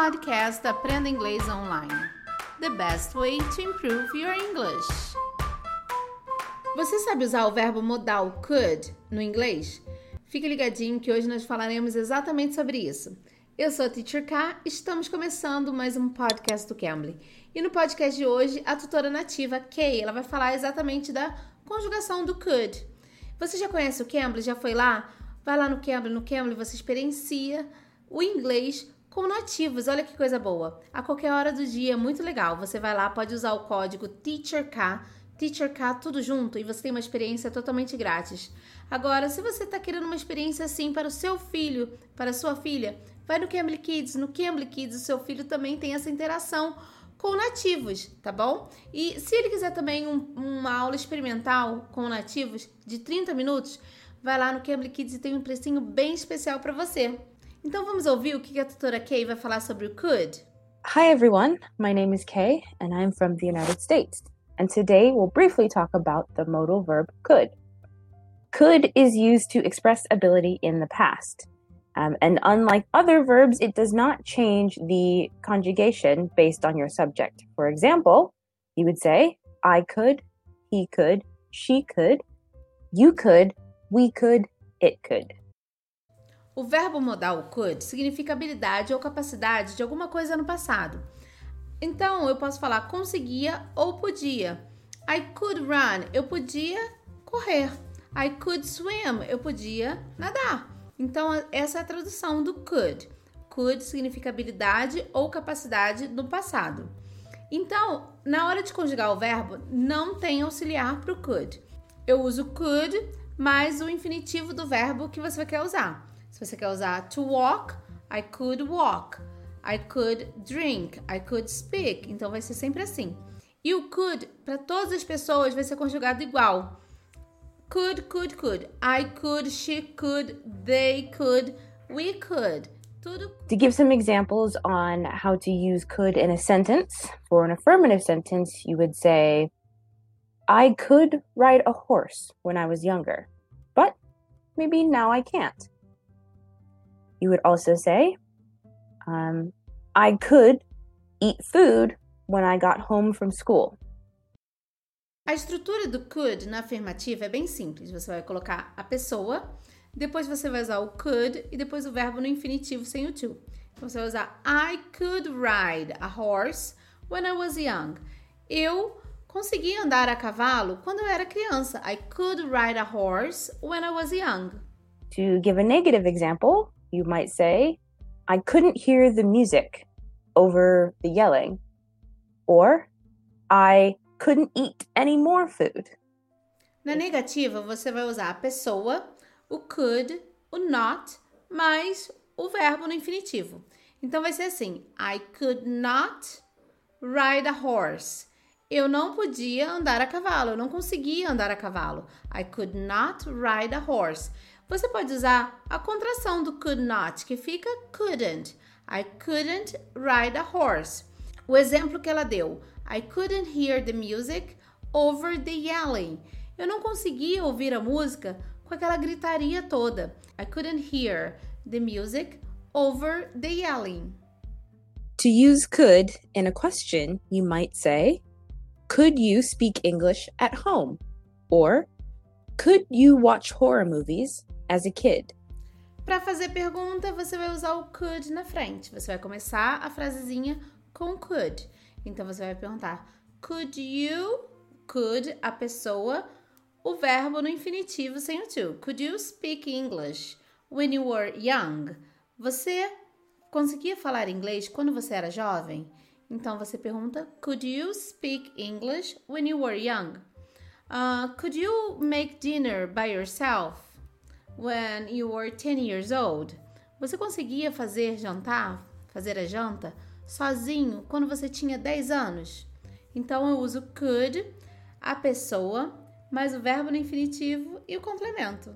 podcast Aprenda Inglês Online. The best way to improve your English. Você sabe usar o verbo modal could no inglês? Fique ligadinho que hoje nós falaremos exatamente sobre isso. Eu sou a Teacher K, estamos começando mais um podcast do Cambly. E no podcast de hoje, a tutora nativa Kay, ela vai falar exatamente da conjugação do could. Você já conhece o Cambly? Já foi lá? Vai lá no Cambly, no Cambly você experiencia o inglês com nativos. Olha que coisa boa. A qualquer hora do dia, muito legal. Você vai lá, pode usar o código TEACHERK, TEACHERK tudo junto e você tem uma experiência totalmente grátis. Agora, se você está querendo uma experiência assim para o seu filho, para a sua filha, vai no Cambly Kids. No Cambly Kids, o seu filho também tem essa interação com nativos, tá bom? E se ele quiser também um, uma aula experimental com nativos de 30 minutos, vai lá no Cambly Kids e tem um precinho bem especial para você. Então vamos ouvir o que a tutora Kay vai falar sobre o could. Hi everyone, my name is Kay and I'm from the United States. And today we'll briefly talk about the modal verb could. Could is used to express ability in the past. Um, and unlike other verbs, it does not change the conjugation based on your subject. For example, you would say, I could, he could, she could, you could, we could, it could. O verbo modal could significa habilidade ou capacidade de alguma coisa no passado. Então, eu posso falar conseguia ou podia. I could run, eu podia correr. I could swim, eu podia nadar. Então, essa é a tradução do could. Could significa habilidade ou capacidade no passado. Então, na hora de conjugar o verbo, não tem auxiliar para o could. Eu uso could mais o infinitivo do verbo que você quer usar. Se você quer usar to walk, I could walk. I could drink. I could speak. Então vai ser sempre assim. E o could, para todas as pessoas, vai ser conjugado igual. Could, could, could. I could, she could, they could, we could. To give some examples on how to use could in a sentence, for an affirmative sentence, you would say, I could ride a horse when I was younger, but maybe now I can't. You would also say, um, I could eat food when I got home from school. A estrutura do could na afirmativa é bem simples. Você vai colocar a pessoa, depois você vai usar o could e depois o verbo no infinitivo sem o to. Então você vai usar I could ride a horse when I was young. Eu consegui andar a cavalo quando eu era criança. I could ride a horse when I was young. To give a negative example, you might say, I couldn't hear the music over the yelling. Or, I couldn't eat any more food. Na negativa, você vai usar a pessoa, o could, o not, mais o verbo no infinitivo. Então vai ser assim: I could not ride a horse. Eu não podia andar a cavalo, eu não conseguia andar a cavalo. I could not ride a horse. Você pode usar a contração do could not, que fica couldn't. I couldn't ride a horse. O exemplo que ela deu: I couldn't hear the music over the yelling. Eu não conseguia ouvir a música com aquela gritaria toda. I couldn't hear the music over the yelling. To use could in a question, you might say, Could you speak English at home? Or, Could you watch horror movies as a kid? Para fazer pergunta, você vai usar o could na frente. Você vai começar a frasezinha com could. Então você vai perguntar: Could you? Could a pessoa? O verbo no infinitivo sem o to. Could you speak English when you were young? Você conseguia falar inglês quando você era jovem? Então você pergunta: Could you speak English when you were young? Uh, could you make dinner by yourself when you were 10 years old? Você conseguia fazer jantar, fazer a janta sozinho quando você tinha 10 anos? Então eu uso could, a pessoa, mais o verbo no infinitivo e o complemento.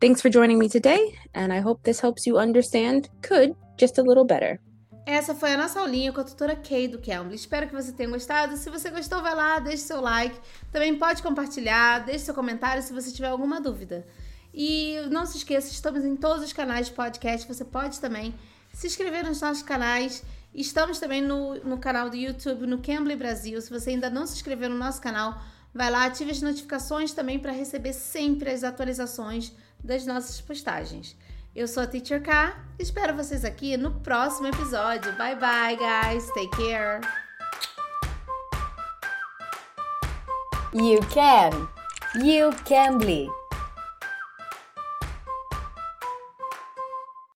Thanks for joining me today, and I hope this helps you understand could just a little better. Essa foi a nossa aulinha com a tutora Kay do Cambly. Espero que você tenha gostado. Se você gostou, vai lá, deixe seu like. Também pode compartilhar, deixe seu comentário se você tiver alguma dúvida. E não se esqueça, estamos em todos os canais de podcast. Você pode também se inscrever nos nossos canais Estamos também no, no canal do YouTube, no Cambly Brasil. Se você ainda não se inscreveu no nosso canal, vai lá, ative as notificações também para receber sempre as atualizações das nossas postagens. Eu sou a Teacher K, espero vocês aqui no próximo episódio. Bye bye, guys. Take care. You can. You can be.